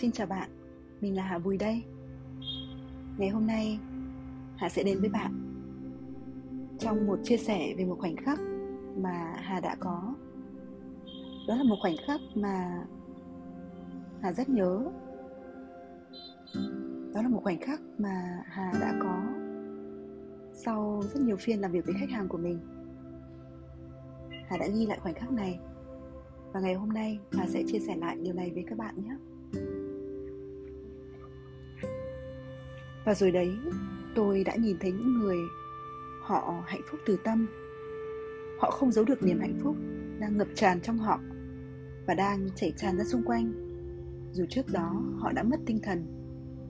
Xin chào bạn, mình là Hà Bùi đây. Ngày hôm nay Hà sẽ đến với bạn Trong một chia sẻ về một khoảnh khắc mà Hà đã có. Đó là một khoảnh khắc mà Hà rất nhớ. Đó là một khoảnh khắc mà Hà đã có Sau rất nhiều phiên làm việc với khách hàng của mình. Hà đã ghi lại khoảnh khắc này và ngày hôm nay Hà sẽ chia sẻ lại điều này với các bạn nhé. Và rồi đấy, tôi đã nhìn thấy những người họ hạnh phúc từ tâm. Họ không giấu được niềm hạnh phúc đang ngập tràn trong họ và đang chảy tràn ra xung quanh. Dù trước đó họ đã mất tinh thần,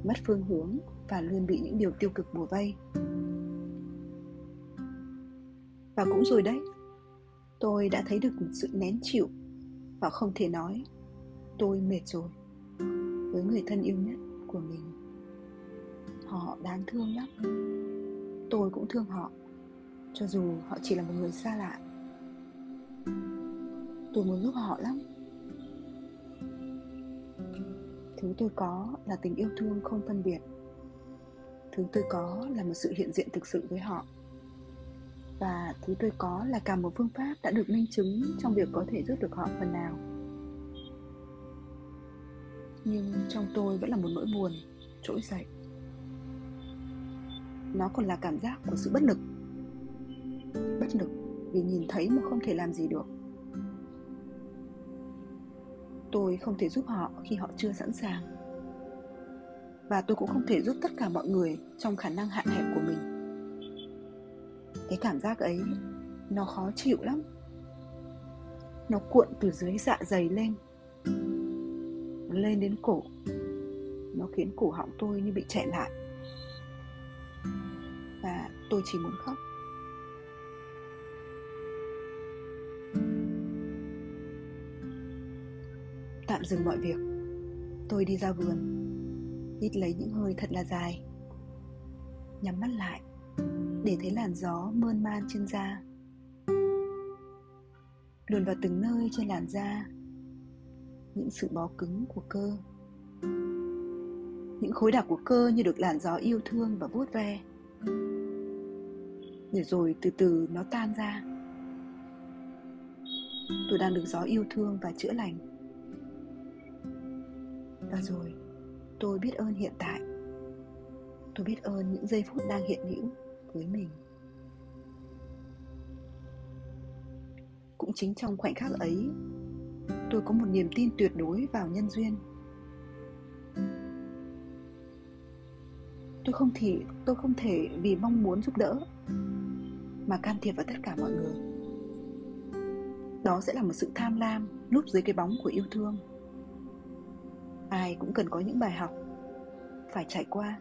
mất phương hướng và luôn bị những điều tiêu cực bùa vây. Và cũng rồi đấy, tôi đã thấy được một sự nén chịu và không thể nói tôi mệt rồi với người thân yêu nhất của mình họ đáng thương lắm. Tôi cũng thương họ, cho dù họ chỉ là một người xa lạ. Tôi muốn giúp họ lắm. Thứ tôi có là tình yêu thương không phân biệt. Thứ tôi có là một sự hiện diện thực sự với họ. Và thứ tôi có là cả một phương pháp đã được minh chứng trong việc có thể giúp được họ phần nào. Nhưng trong tôi vẫn là một nỗi buồn, trỗi dậy nó còn là cảm giác của sự bất lực. Bất lực vì nhìn thấy mà không thể làm gì được. Tôi không thể giúp họ khi họ chưa sẵn sàng. Và tôi cũng không thể giúp tất cả mọi người trong khả năng hạn hẹp của mình. Cái cảm giác ấy, nó khó chịu lắm. Nó cuộn từ dưới dạ dày lên. Lên đến cổ. Nó khiến cổ họng tôi như bị chạy lại tôi chỉ muốn khóc. Tạm dừng mọi việc. Tôi đi ra vườn. Hít lấy những hơi thật là dài. Nhắm mắt lại để thấy làn gió mơn man trên da. Luồn vào từng nơi trên làn da những sự bó cứng của cơ. Những khối đặc của cơ như được làn gió yêu thương và vuốt ve để rồi từ từ nó tan ra. Tôi đang được gió yêu thương và chữa lành. Và rồi, tôi biết ơn hiện tại. Tôi biết ơn những giây phút đang hiện hữu với mình. Cũng chính trong khoảnh khắc ấy, tôi có một niềm tin tuyệt đối vào nhân duyên. Tôi không thể, tôi không thể vì mong muốn giúp đỡ mà can thiệp vào tất cả mọi người. Đó sẽ là một sự tham lam núp dưới cái bóng của yêu thương. Ai cũng cần có những bài học, phải trải qua.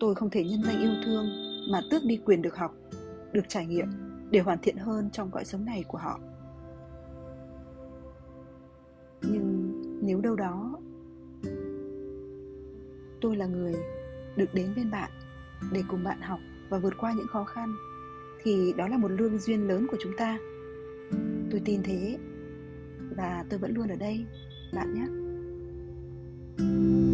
Tôi không thể nhân danh yêu thương mà tước đi quyền được học, được trải nghiệm để hoàn thiện hơn trong cõi sống này của họ. Nhưng nếu đâu đó tôi là người được đến bên bạn để cùng bạn học và vượt qua những khó khăn, thì đó là một lương duyên lớn của chúng ta. Tôi tin thế, và tôi vẫn luôn ở đây, bạn nhé. thank you